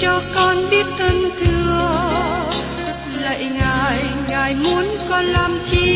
cho con biết ơn thương, lạy ngài ngài muốn con làm chi?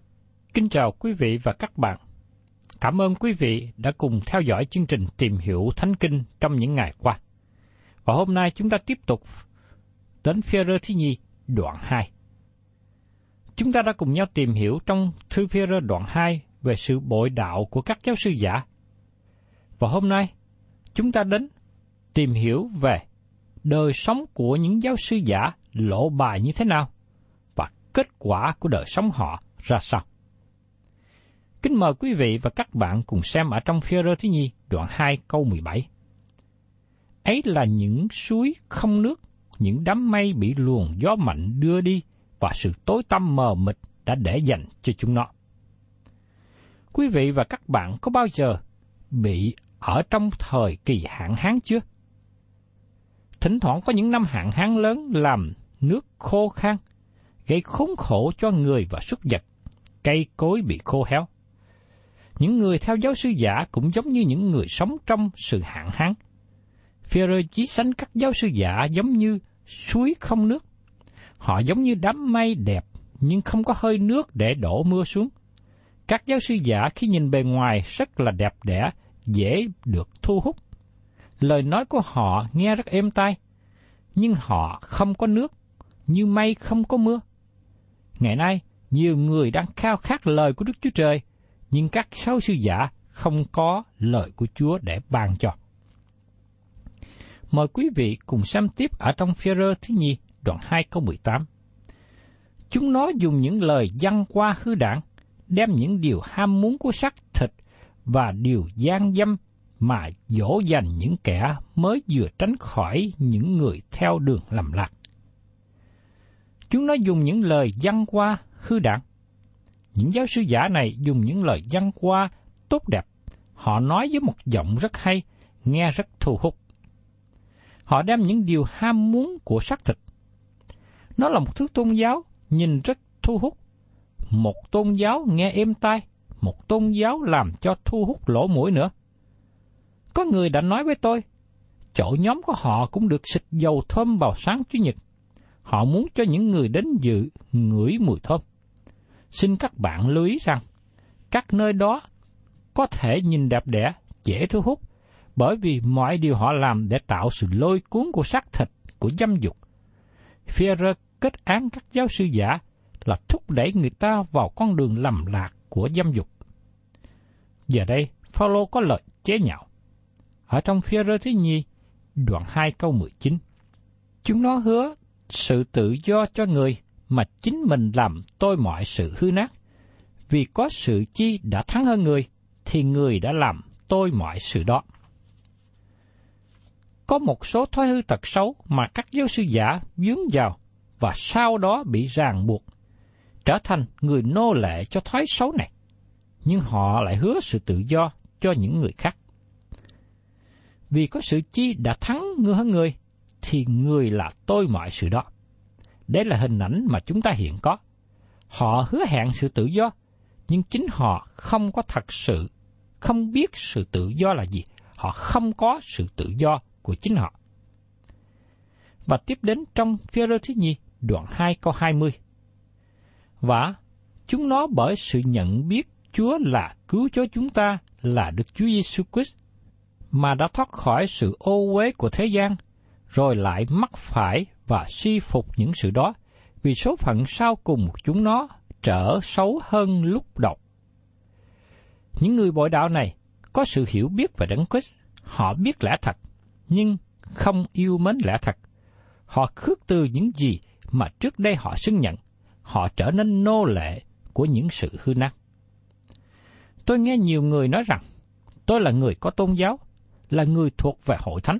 Kính chào quý vị và các bạn. Cảm ơn quý vị đã cùng theo dõi chương trình Tìm hiểu Thánh Kinh trong những ngày qua. Và hôm nay chúng ta tiếp tục đến phía rơ thứ nhì đoạn 2. Chúng ta đã cùng nhau tìm hiểu trong thư phía rơ đoạn 2 về sự bội đạo của các giáo sư giả. Và hôm nay, chúng ta đến tìm hiểu về đời sống của những giáo sư giả lộ bài như thế nào và kết quả của đời sống họ ra sao. Kính mời quý vị và các bạn cùng xem ở trong phía rơ thứ nhi đoạn 2 câu 17. Ấy là những suối không nước, những đám mây bị luồng gió mạnh đưa đi và sự tối tăm mờ mịt đã để dành cho chúng nó. Quý vị và các bạn có bao giờ bị ở trong thời kỳ hạn hán chưa? Thỉnh thoảng có những năm hạn hán lớn làm nước khô khan, gây khốn khổ cho người và súc vật, cây cối bị khô héo. Những người theo giáo sư giả cũng giống như những người sống trong sự hạn hán. Führer chỉ sánh các giáo sư giả giống như suối không nước. Họ giống như đám mây đẹp nhưng không có hơi nước để đổ mưa xuống. Các giáo sư giả khi nhìn bề ngoài rất là đẹp đẽ, dễ được thu hút. Lời nói của họ nghe rất êm tai, nhưng họ không có nước, như mây không có mưa. Ngày nay, nhiều người đang khao khát lời của Đức Chúa Trời, nhưng các sáu sư giả không có lời của Chúa để ban cho. Mời quý vị cùng xem tiếp ở trong phía rơ thứ nhì, đoạn 2 câu 18. Chúng nó dùng những lời dân qua hư đảng, đem những điều ham muốn của xác thịt và điều gian dâm mà dỗ dành những kẻ mới vừa tránh khỏi những người theo đường lầm lạc. Chúng nó dùng những lời dân qua hư đảng. Những giáo sư giả này dùng những lời văn qua tốt đẹp. Họ nói với một giọng rất hay, nghe rất thu hút. Họ đem những điều ham muốn của xác thịt. Nó là một thứ tôn giáo nhìn rất thu hút. Một tôn giáo nghe êm tai, một tôn giáo làm cho thu hút lỗ mũi nữa. Có người đã nói với tôi, chỗ nhóm của họ cũng được xịt dầu thơm vào sáng Chủ nhật. Họ muốn cho những người đến dự ngửi mùi thơm. Xin các bạn lưu ý rằng, các nơi đó có thể nhìn đẹp đẽ, dễ thu hút, bởi vì mọi điều họ làm để tạo sự lôi cuốn của xác thịt, của dâm dục. Führer kết án các giáo sư giả là thúc đẩy người ta vào con đường lầm lạc của dâm dục. Giờ đây, Phaolô có lời chế nhạo. Ở trong Führer thứ nhì, đoạn 2 câu 19. Chúng nó hứa sự tự do cho người mà chính mình làm tôi mọi sự hư nát. Vì có sự chi đã thắng hơn người, thì người đã làm tôi mọi sự đó. Có một số thói hư tật xấu mà các giáo sư giả vướng vào và sau đó bị ràng buộc, trở thành người nô lệ cho thói xấu này. Nhưng họ lại hứa sự tự do cho những người khác. Vì có sự chi đã thắng người hơn người, thì người là tôi mọi sự đó. Đây là hình ảnh mà chúng ta hiện có. Họ hứa hẹn sự tự do, nhưng chính họ không có thật sự, không biết sự tự do là gì. Họ không có sự tự do của chính họ. Và tiếp đến trong phía rơ thứ nhi, đoạn 2 câu 20. Và chúng nó bởi sự nhận biết Chúa là cứu cho chúng ta là Đức Chúa Giêsu Christ mà đã thoát khỏi sự ô uế của thế gian, rồi lại mắc phải và si phục những sự đó, vì số phận sau cùng chúng nó trở xấu hơn lúc đầu. Những người bội đạo này có sự hiểu biết về Đấng Christ, họ biết lẽ thật, nhưng không yêu mến lẽ thật. Họ khước từ những gì mà trước đây họ xưng nhận, họ trở nên nô lệ của những sự hư nát. Tôi nghe nhiều người nói rằng, tôi là người có tôn giáo, là người thuộc về hội thánh.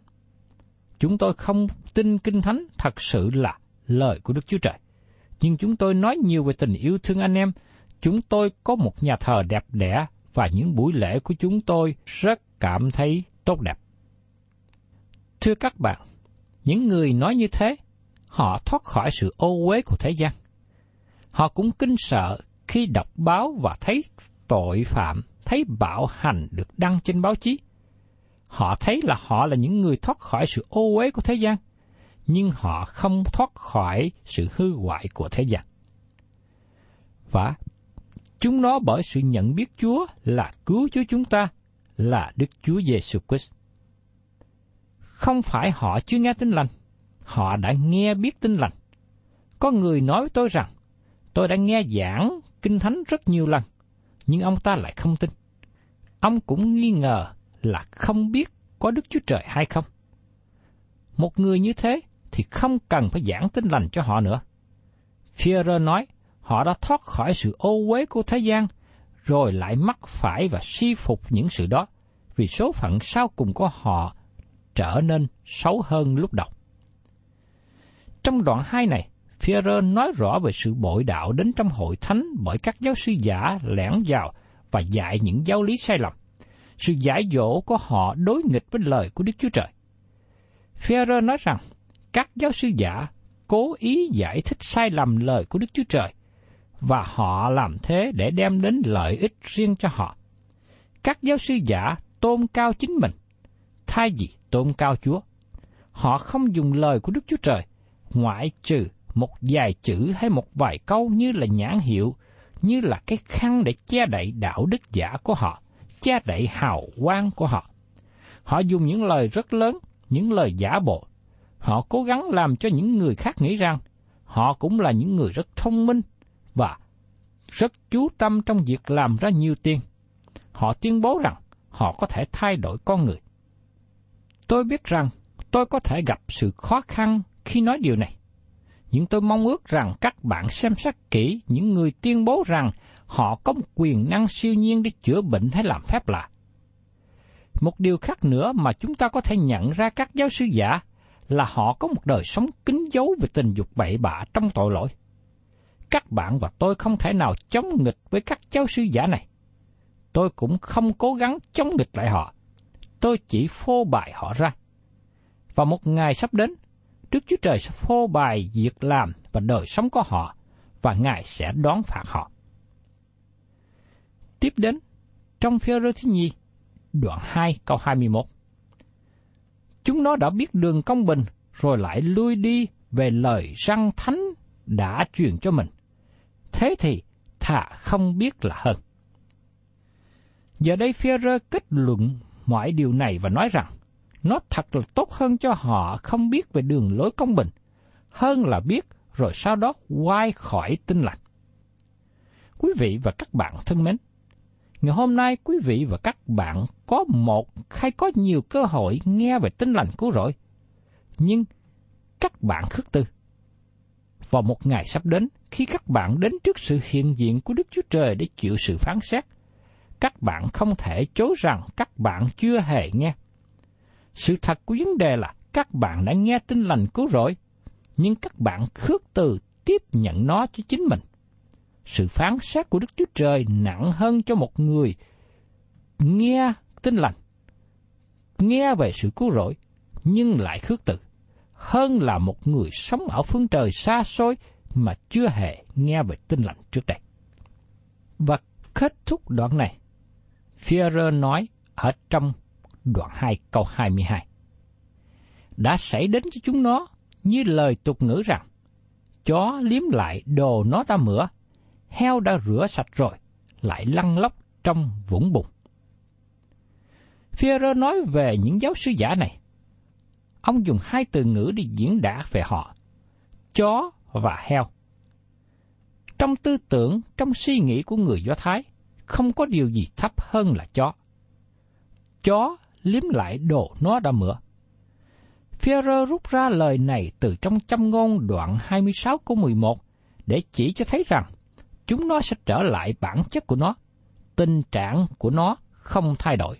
Chúng tôi không tin kinh thánh thật sự là lời của Đức Chúa Trời. Nhưng chúng tôi nói nhiều về tình yêu thương anh em. Chúng tôi có một nhà thờ đẹp đẽ và những buổi lễ của chúng tôi rất cảm thấy tốt đẹp. Thưa các bạn, những người nói như thế, họ thoát khỏi sự ô uế của thế gian. Họ cũng kinh sợ khi đọc báo và thấy tội phạm, thấy bạo hành được đăng trên báo chí. Họ thấy là họ là những người thoát khỏi sự ô uế của thế gian, nhưng họ không thoát khỏi sự hư hoại của thế gian. Và chúng nó bởi sự nhận biết Chúa là cứu Chúa chúng ta, là Đức Chúa Giêsu Christ. Không phải họ chưa nghe tin lành, họ đã nghe biết tin lành. Có người nói với tôi rằng, tôi đã nghe giảng Kinh Thánh rất nhiều lần, nhưng ông ta lại không tin. Ông cũng nghi ngờ là không biết có Đức Chúa Trời hay không. Một người như thế thì không cần phải giảng tin lành cho họ nữa. Führer nói họ đã thoát khỏi sự ô uế của thế gian, rồi lại mắc phải và si phục những sự đó, vì số phận sau cùng của họ trở nên xấu hơn lúc đầu. Trong đoạn 2 này, Führer nói rõ về sự bội đạo đến trong hội thánh bởi các giáo sư giả lẻn vào và dạy những giáo lý sai lầm. Sự giải dỗ của họ đối nghịch với lời của Đức Chúa Trời. Phêrô nói rằng, các giáo sư giả cố ý giải thích sai lầm lời của Đức Chúa Trời, và họ làm thế để đem đến lợi ích riêng cho họ. Các giáo sư giả tôn cao chính mình, thay vì tôn cao Chúa. Họ không dùng lời của Đức Chúa Trời, ngoại trừ một vài chữ hay một vài câu như là nhãn hiệu, như là cái khăn để che đậy đạo đức giả của họ, che đậy hào quang của họ. Họ dùng những lời rất lớn, những lời giả bộ. Họ cố gắng làm cho những người khác nghĩ rằng họ cũng là những người rất thông minh và rất chú tâm trong việc làm ra nhiều tiền. Họ tuyên bố rằng họ có thể thay đổi con người. Tôi biết rằng tôi có thể gặp sự khó khăn khi nói điều này. Nhưng tôi mong ước rằng các bạn xem xét kỹ những người tuyên bố rằng họ có một quyền năng siêu nhiên để chữa bệnh hay làm phép lạ. Một điều khác nữa mà chúng ta có thể nhận ra các giáo sư giả là họ có một đời sống kín dấu về tình dục bậy bạ trong tội lỗi. Các bạn và tôi không thể nào chống nghịch với các giáo sư giả này. Tôi cũng không cố gắng chống nghịch lại họ. Tôi chỉ phô bày họ ra. Và một ngày sắp đến, Đức Chúa Trời sẽ phô bày việc làm và đời sống của họ, và Ngài sẽ đón phạt họ. Tiếp đến, trong phía rơ thứ nhì đoạn 2 câu 21. Chúng nó đã biết đường công bình, rồi lại lui đi về lời răng thánh đã truyền cho mình. Thế thì thà không biết là hơn. Giờ đây phía rơ kết luận mọi điều này và nói rằng, nó thật là tốt hơn cho họ không biết về đường lối công bình, hơn là biết rồi sau đó quay khỏi tinh lành. Quý vị và các bạn thân mến, Ngày hôm nay quý vị và các bạn có một hay có nhiều cơ hội nghe về tin lành cứu rỗi, nhưng các bạn khước từ. Vào một ngày sắp đến, khi các bạn đến trước sự hiện diện của Đức Chúa Trời để chịu sự phán xét, các bạn không thể chối rằng các bạn chưa hề nghe. Sự thật của vấn đề là các bạn đã nghe tin lành cứu rỗi, nhưng các bạn khước từ tiếp nhận nó cho chính mình. Sự phán xét của Đức Chúa Trời nặng hơn cho một người nghe tin lành, nghe về sự cứu rỗi, nhưng lại khước từ, hơn là một người sống ở phương trời xa xôi mà chưa hề nghe về tin lành trước đây. Và kết thúc đoạn này, Führer nói ở trong đoạn 2 câu 22. Đã xảy đến cho chúng nó như lời tục ngữ rằng, chó liếm lại đồ nó đã mửa, heo đã rửa sạch rồi, lại lăn lóc trong vũng bùn. Führer nói về những giáo sư giả này. Ông dùng hai từ ngữ để diễn đạt về họ, chó và heo. Trong tư tưởng, trong suy nghĩ của người Do Thái, không có điều gì thấp hơn là chó. Chó liếm lại đồ nó đã mửa. Führer rút ra lời này từ trong châm ngôn đoạn 26 câu 11 để chỉ cho thấy rằng chúng nó sẽ trở lại bản chất của nó, tình trạng của nó không thay đổi.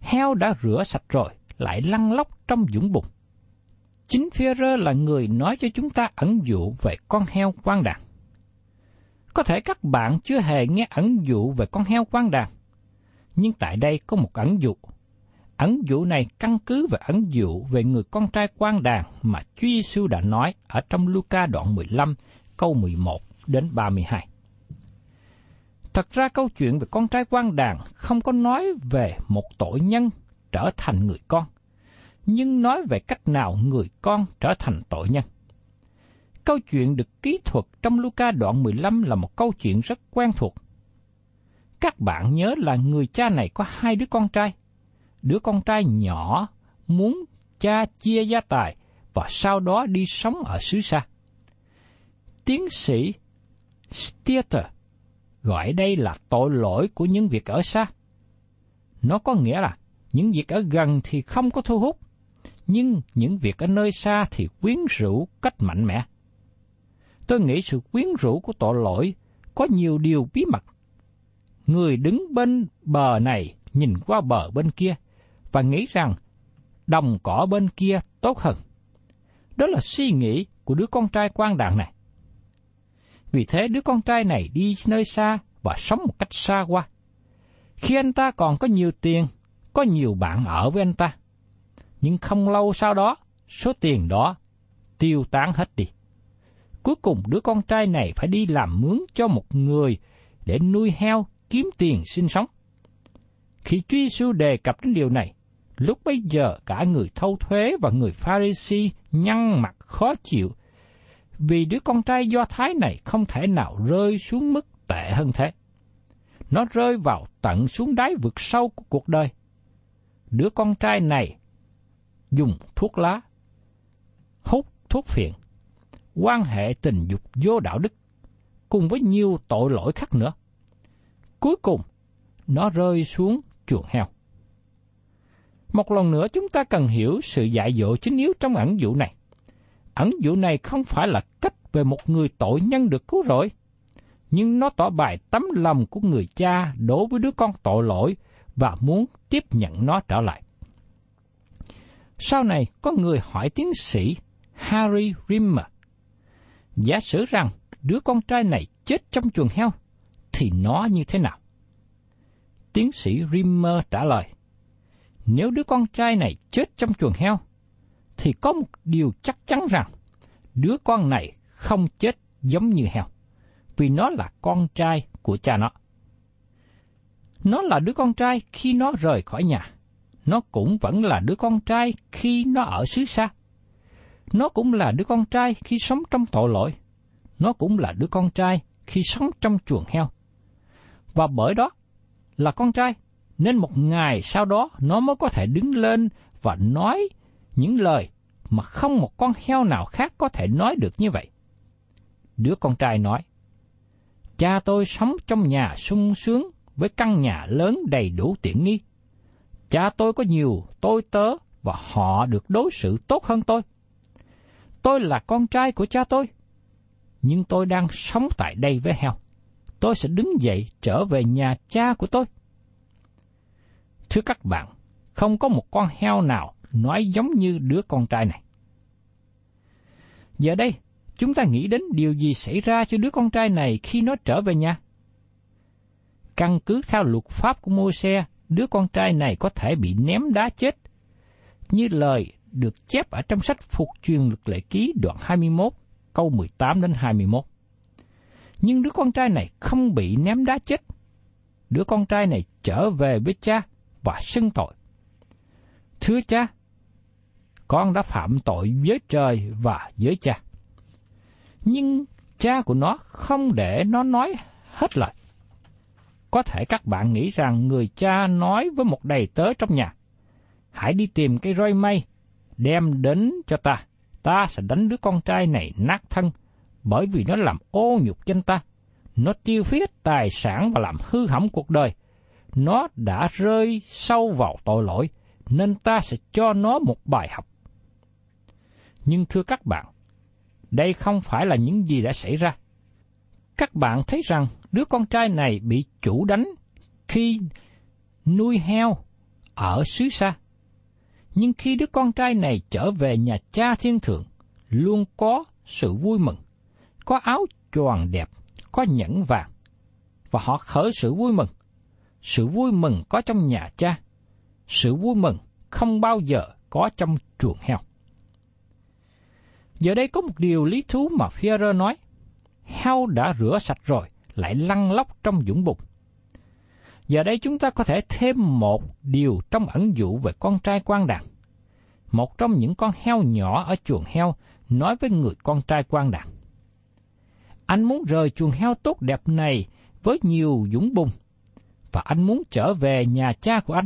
Heo đã rửa sạch rồi, lại lăn lóc trong dũng bùn. Chính Führer là người nói cho chúng ta ẩn dụ về con heo quan đàn. Có thể các bạn chưa hề nghe ẩn dụ về con heo quan đàn, nhưng tại đây có một ẩn dụ. Ẩn dụ này căn cứ về ẩn dụ về người con trai quan đàn mà Chúa Giêsu đã nói ở trong Luca đoạn 15 câu 11 đến 32. Thật ra câu chuyện về con trai quan đàn không có nói về một tội nhân trở thành người con, nhưng nói về cách nào người con trở thành tội nhân. Câu chuyện được ký thuật trong Luca đoạn 15 là một câu chuyện rất quen thuộc. Các bạn nhớ là người cha này có hai đứa con trai. Đứa con trai nhỏ muốn cha chia gia tài và sau đó đi sống ở xứ xa. Tiến sĩ Steter gọi đây là tội lỗi của những việc ở xa. Nó có nghĩa là những việc ở gần thì không có thu hút, nhưng những việc ở nơi xa thì quyến rũ cách mạnh mẽ. Tôi nghĩ sự quyến rũ của tội lỗi có nhiều điều bí mật. Người đứng bên bờ này nhìn qua bờ bên kia và nghĩ rằng đồng cỏ bên kia tốt hơn. Đó là suy nghĩ của đứa con trai quan đàn này. Vì thế đứa con trai này đi nơi xa và sống một cách xa qua. Khi anh ta còn có nhiều tiền, có nhiều bạn ở với anh ta. Nhưng không lâu sau đó, số tiền đó tiêu tán hết đi. Cuối cùng đứa con trai này phải đi làm mướn cho một người để nuôi heo kiếm tiền sinh sống. Khi Chúa Giêsu đề cập đến điều này, lúc bấy giờ cả người thâu thuế và người pha si nhăn mặt khó chịu vì đứa con trai do thái này không thể nào rơi xuống mức tệ hơn thế. Nó rơi vào tận xuống đáy vực sâu của cuộc đời. Đứa con trai này dùng thuốc lá, hút thuốc phiện, quan hệ tình dục vô đạo đức, cùng với nhiều tội lỗi khác nữa. Cuối cùng, nó rơi xuống chuồng heo. Một lần nữa chúng ta cần hiểu sự dạy dỗ chính yếu trong ẩn dụ này ẩn dụ này không phải là cách về một người tội nhân được cứu rỗi, nhưng nó tỏ bài tấm lòng của người cha đối với đứa con tội lỗi và muốn tiếp nhận nó trở lại. Sau này có người hỏi tiến sĩ Harry Rimmer, giả sử rằng đứa con trai này chết trong chuồng heo, thì nó như thế nào? Tiến sĩ Rimmer trả lời, nếu đứa con trai này chết trong chuồng heo, thì có một điều chắc chắn rằng đứa con này không chết giống như heo, vì nó là con trai của cha nó. Nó là đứa con trai khi nó rời khỏi nhà, nó cũng vẫn là đứa con trai khi nó ở xứ xa. Nó cũng là đứa con trai khi sống trong tội lỗi. Nó cũng là đứa con trai khi sống trong chuồng heo. Và bởi đó là con trai, nên một ngày sau đó nó mới có thể đứng lên và nói những lời mà không một con heo nào khác có thể nói được như vậy. Đứa con trai nói, Cha tôi sống trong nhà sung sướng với căn nhà lớn đầy đủ tiện nghi. Cha tôi có nhiều tôi tớ và họ được đối xử tốt hơn tôi. Tôi là con trai của cha tôi, nhưng tôi đang sống tại đây với heo. Tôi sẽ đứng dậy trở về nhà cha của tôi. Thưa các bạn, không có một con heo nào nói giống như đứa con trai này. Giờ đây, chúng ta nghĩ đến điều gì xảy ra cho đứa con trai này khi nó trở về nhà? Căn cứ theo luật pháp của Môi-se, đứa con trai này có thể bị ném đá chết, như lời được chép ở trong sách Phục truyền luật lệ ký đoạn 21, câu 18 đến 21. Nhưng đứa con trai này không bị ném đá chết. Đứa con trai này trở về với cha và xưng tội. Thưa cha, con đã phạm tội với trời và với cha. Nhưng cha của nó không để nó nói hết lời. Có thể các bạn nghĩ rằng người cha nói với một đầy tớ trong nhà, hãy đi tìm cây roi mây, đem đến cho ta, ta sẽ đánh đứa con trai này nát thân, bởi vì nó làm ô nhục danh ta. Nó tiêu phí tài sản và làm hư hỏng cuộc đời. Nó đã rơi sâu vào tội lỗi, nên ta sẽ cho nó một bài học. Nhưng thưa các bạn, đây không phải là những gì đã xảy ra. Các bạn thấy rằng đứa con trai này bị chủ đánh khi nuôi heo ở xứ xa. Nhưng khi đứa con trai này trở về nhà cha thiên thượng, luôn có sự vui mừng, có áo choàng đẹp, có nhẫn vàng, và họ khởi sự vui mừng. Sự vui mừng có trong nhà cha, sự vui mừng không bao giờ có trong chuồng heo. Giờ đây có một điều lý thú mà Führer nói. Heo đã rửa sạch rồi, lại lăn lóc trong dũng bụng. Giờ đây chúng ta có thể thêm một điều trong ẩn dụ về con trai quan đàn. Một trong những con heo nhỏ ở chuồng heo nói với người con trai quan đàn. Anh muốn rời chuồng heo tốt đẹp này với nhiều dũng bùng, và anh muốn trở về nhà cha của anh.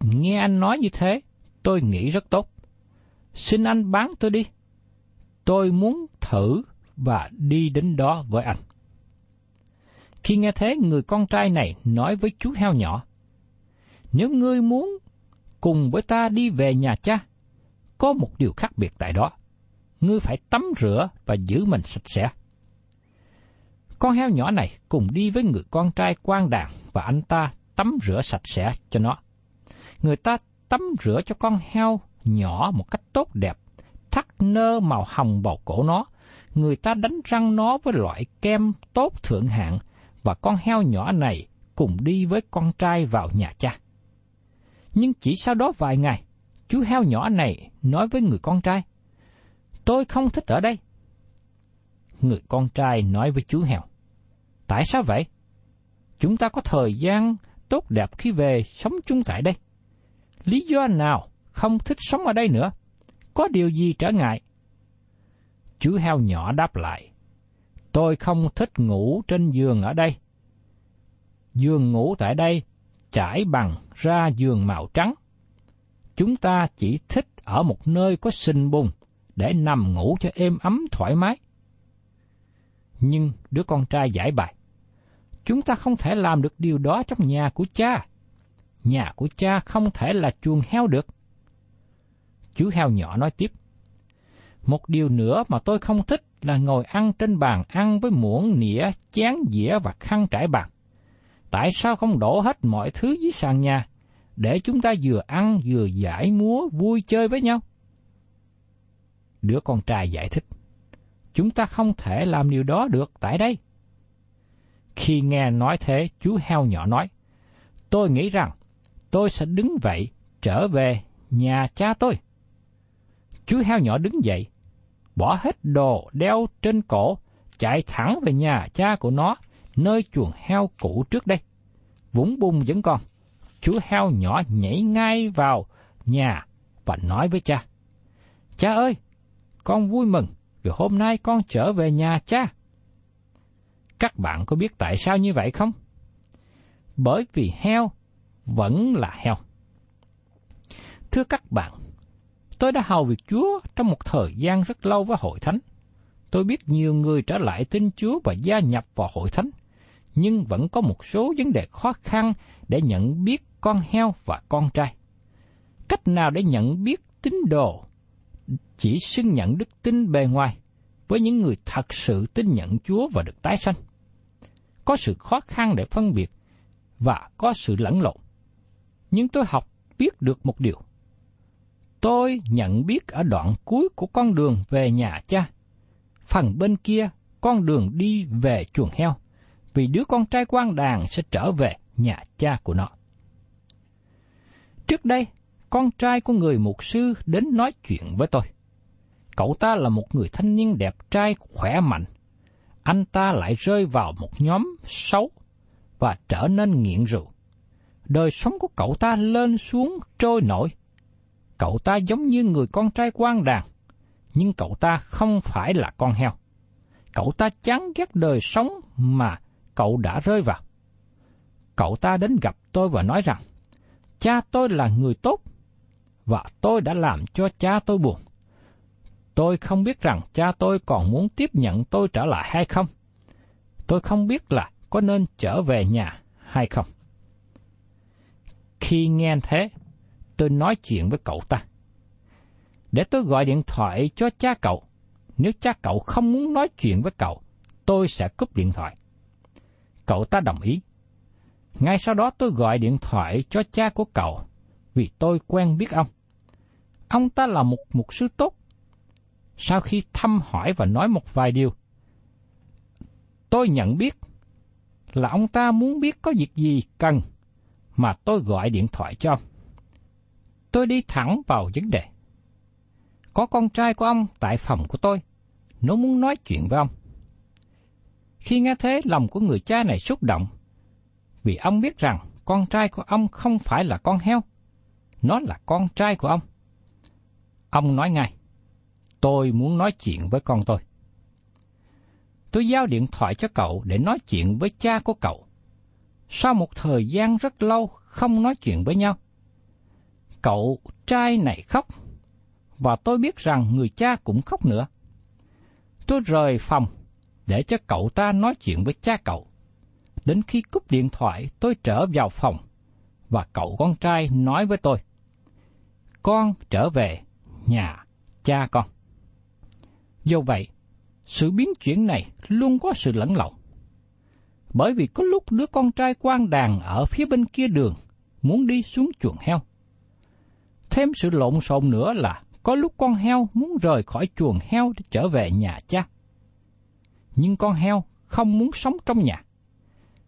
Nghe anh nói như thế, tôi nghĩ rất tốt. Xin anh bán tôi đi. Tôi muốn thử và đi đến đó với anh. Khi nghe thế, người con trai này nói với chú heo nhỏ, Nếu ngươi muốn cùng với ta đi về nhà cha, có một điều khác biệt tại đó. Ngươi phải tắm rửa và giữ mình sạch sẽ. Con heo nhỏ này cùng đi với người con trai quan đàn và anh ta tắm rửa sạch sẽ cho nó. Người ta tắm rửa cho con heo nhỏ một cách tốt đẹp, thắt nơ màu hồng vào cổ nó. Người ta đánh răng nó với loại kem tốt thượng hạng và con heo nhỏ này cùng đi với con trai vào nhà cha. Nhưng chỉ sau đó vài ngày, chú heo nhỏ này nói với người con trai, Tôi không thích ở đây. Người con trai nói với chú heo, Tại sao vậy? Chúng ta có thời gian tốt đẹp khi về sống chung tại đây. Lý do nào không thích sống ở đây nữa? Có điều gì trở ngại? Chú heo nhỏ đáp lại, tôi không thích ngủ trên giường ở đây. Giường ngủ tại đây trải bằng ra giường màu trắng. Chúng ta chỉ thích ở một nơi có sinh bùn để nằm ngủ cho êm ấm thoải mái. Nhưng đứa con trai giải bài. Chúng ta không thể làm được điều đó trong nhà của cha. Nhà của cha không thể là chuồng heo được. Chú heo nhỏ nói tiếp. Một điều nữa mà tôi không thích là ngồi ăn trên bàn ăn với muỗng, nĩa, chén, dĩa và khăn trải bàn. Tại sao không đổ hết mọi thứ dưới sàn nhà, để chúng ta vừa ăn vừa giải múa vui chơi với nhau? Đứa con trai giải thích. Chúng ta không thể làm điều đó được tại đây. Khi nghe nói thế, chú heo nhỏ nói, tôi nghĩ rằng tôi sẽ đứng vậy trở về nhà cha tôi. Chú heo nhỏ đứng dậy, bỏ hết đồ đeo trên cổ, chạy thẳng về nhà cha của nó, nơi chuồng heo cũ trước đây. Vũng bung vẫn còn. Chú heo nhỏ nhảy ngay vào nhà và nói với cha. Cha ơi, con vui mừng vì hôm nay con trở về nhà cha. Các bạn có biết tại sao như vậy không? Bởi vì heo vẫn là heo. Thưa các bạn, tôi đã hầu việc Chúa trong một thời gian rất lâu với hội thánh. Tôi biết nhiều người trở lại tin Chúa và gia nhập vào hội thánh. nhưng vẫn có một số vấn đề khó khăn để nhận biết con heo và con trai. Cách nào để nhận biết tín đồ chỉ xưng nhận đức tin bề ngoài với những người thật sự tin nhận Chúa và được tái sanh. Có sự khó khăn để phân biệt và có sự lẫn lộn. Nhưng tôi học biết được một điều. Tôi nhận biết ở đoạn cuối của con đường về nhà cha. Phần bên kia, con đường đi về chuồng heo, vì đứa con trai quan đàn sẽ trở về nhà cha của nó. Trước đây, con trai của người mục sư đến nói chuyện với tôi. Cậu ta là một người thanh niên đẹp trai, khỏe mạnh. Anh ta lại rơi vào một nhóm xấu và trở nên nghiện rượu. Đời sống của cậu ta lên xuống trôi nổi. Cậu ta giống như người con trai quan đàn, nhưng cậu ta không phải là con heo. Cậu ta chán ghét đời sống mà cậu đã rơi vào. Cậu ta đến gặp tôi và nói rằng, cha tôi là người tốt, và tôi đã làm cho cha tôi buồn. Tôi không biết rằng cha tôi còn muốn tiếp nhận tôi trở lại hay không. Tôi không biết là có nên trở về nhà hay không. Khi nghe thế, tôi nói chuyện với cậu ta. Để tôi gọi điện thoại cho cha cậu. Nếu cha cậu không muốn nói chuyện với cậu, tôi sẽ cúp điện thoại. Cậu ta đồng ý. Ngay sau đó tôi gọi điện thoại cho cha của cậu, vì tôi quen biết ông. Ông ta là một mục sư tốt. Sau khi thăm hỏi và nói một vài điều, tôi nhận biết là ông ta muốn biết có việc gì cần mà tôi gọi điện thoại cho ông. Tôi đi thẳng vào vấn đề. Có con trai của ông tại phòng của tôi, nó muốn nói chuyện với ông. Khi nghe thế, lòng của người cha này xúc động, vì ông biết rằng con trai của ông không phải là con heo, nó là con trai của ông. Ông nói ngay, tôi muốn nói chuyện với con tôi. Tôi giao điện thoại cho cậu để nói chuyện với cha của cậu. Sau một thời gian rất lâu không nói chuyện với nhau, cậu trai này khóc, và tôi biết rằng người cha cũng khóc nữa. Tôi rời phòng để cho cậu ta nói chuyện với cha cậu. Đến khi cúp điện thoại, tôi trở vào phòng, và cậu con trai nói với tôi, Con trở về nhà cha con. Do vậy, sự biến chuyển này luôn có sự lẫn lộn. Bởi vì có lúc đứa con trai quan đàn ở phía bên kia đường muốn đi xuống chuồng heo. Thêm sự lộn xộn nữa là có lúc con heo muốn rời khỏi chuồng heo để trở về nhà cha. Nhưng con heo không muốn sống trong nhà.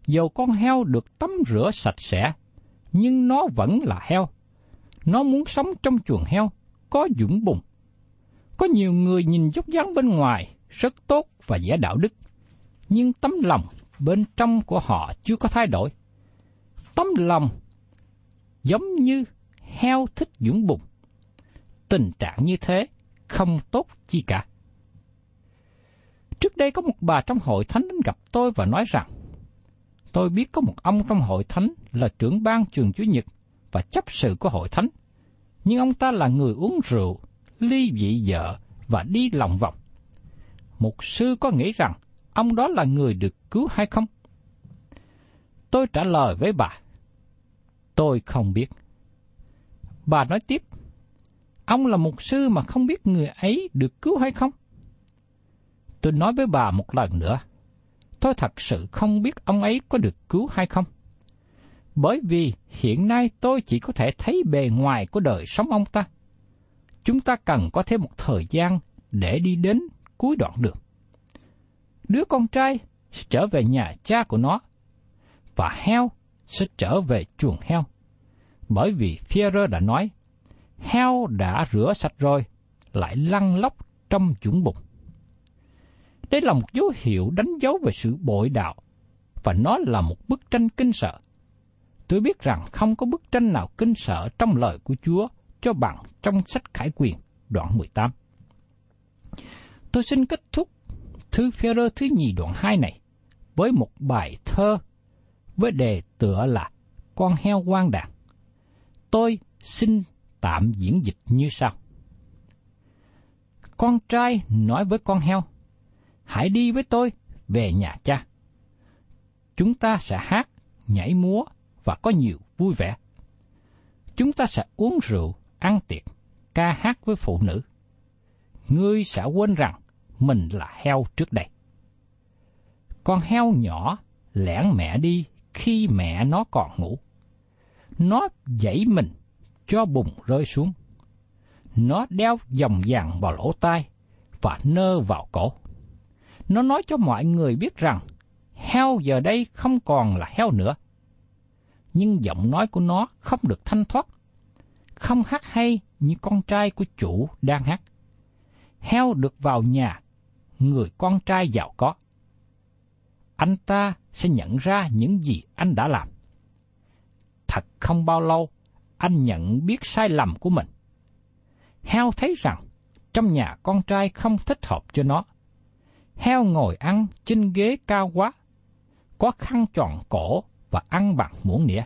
Dầu con heo được tắm rửa sạch sẽ, nhưng nó vẫn là heo. Nó muốn sống trong chuồng heo, có dũng bùng. Có nhiều người nhìn dốc dáng bên ngoài rất tốt và giả đạo đức, nhưng tấm lòng bên trong của họ chưa có thay đổi. Tấm lòng giống như heo thích dũng bụng. Tình trạng như thế không tốt chi cả. Trước đây có một bà trong hội thánh đến gặp tôi và nói rằng, tôi biết có một ông trong hội thánh là trưởng ban trường Chúa Nhật và chấp sự của hội thánh, nhưng ông ta là người uống rượu, ly dị vợ và đi lòng vòng. Một sư có nghĩ rằng ông đó là người được cứu hay không? Tôi trả lời với bà, tôi không biết. Bà nói tiếp, ông là một sư mà không biết người ấy được cứu hay không? Tôi nói với bà một lần nữa, tôi thật sự không biết ông ấy có được cứu hay không. Bởi vì hiện nay tôi chỉ có thể thấy bề ngoài của đời sống ông ta. Chúng ta cần có thêm một thời gian để đi đến cuối đoạn đường. Đứa con trai sẽ trở về nhà cha của nó, và heo sẽ trở về chuồng heo. Bởi vì Führer đã nói, heo đã rửa sạch rồi, lại lăn lóc trong chuẩn bụng. Đây là một dấu hiệu đánh dấu về sự bội đạo, và nó là một bức tranh kinh sợ. Tôi biết rằng không có bức tranh nào kinh sợ trong lời của Chúa cho bằng trong sách Khải Quyền, đoạn 18. Tôi xin kết thúc thư Phêrô thứ nhì đoạn 2 này với một bài thơ với đề tựa là Con heo quan đàn. Tôi xin tạm diễn dịch như sau. Con trai nói với con heo, hãy đi với tôi về nhà cha. chúng ta sẽ hát, nhảy múa và có nhiều vui vẻ. Chúng ta sẽ uống rượu, ăn tiệc, ca hát với phụ nữ. Ngươi sẽ quên rằng mình là heo trước đây. Con heo nhỏ lẻn mẹ đi khi mẹ nó còn ngủ. Nó dãy mình cho bùng rơi xuống. Nó đeo vòng vàng vào lỗ tai và nơ vào cổ. Nó nói cho mọi người biết rằng heo giờ đây không còn là heo nữa. Nhưng giọng nói của nó không được thanh thoát, không hát hay như con trai của chủ đang hát. Heo được vào nhà, người con trai giàu có. Anh ta sẽ nhận ra những gì anh đã làm. Thật không bao lâu, anh nhận biết sai lầm của mình. Heo thấy rằng trong nhà con trai không thích hợp cho nó. Heo ngồi ăn trên ghế cao quá, có khăn tròn cổ và ăn bằng muỗng nĩa.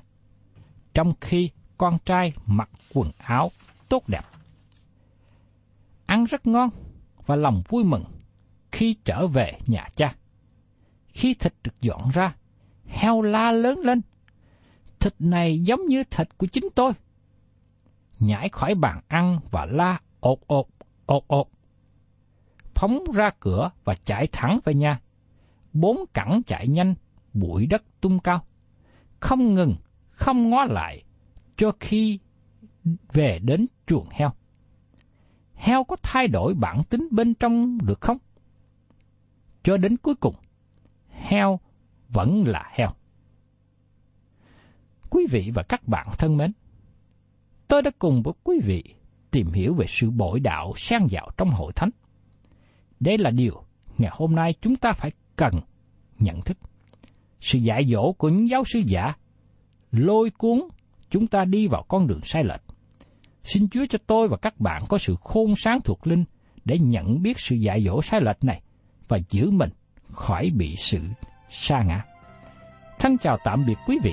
Trong khi con trai mặc quần áo tốt đẹp. Ăn rất ngon và lòng vui mừng khi trở về nhà cha. Khi thịt được dọn ra, heo la lớn lên. Thịt này giống như thịt của chính tôi. Nhảy khỏi bàn ăn và la ột ột, ột ột. Phóng ra cửa và chạy thẳng về nhà. Bốn cẳng chạy nhanh, bụi đất tung cao. Không ngừng, không ngó lại, cho khi về đến chuồng heo. Heo có thay đổi bản tính bên trong được không? Cho đến cuối cùng, heo vẫn là heo. Quý vị và các bạn thân mến, tôi đã cùng với quý vị tìm hiểu về sự bội đạo sang dạo trong hội thánh. Đây là điều ngày hôm nay chúng ta phải cần nhận thức. Sự dạy dỗ của những giáo sư giả lôi cuốn chúng ta đi vào con đường sai lệch. Xin Chúa cho tôi và các bạn có sự khôn sáng thuộc linh để nhận biết sự dạy dỗ sai lệch này và giữ mình khỏi bị sự sa ngã. Thân chào tạm biệt quý vị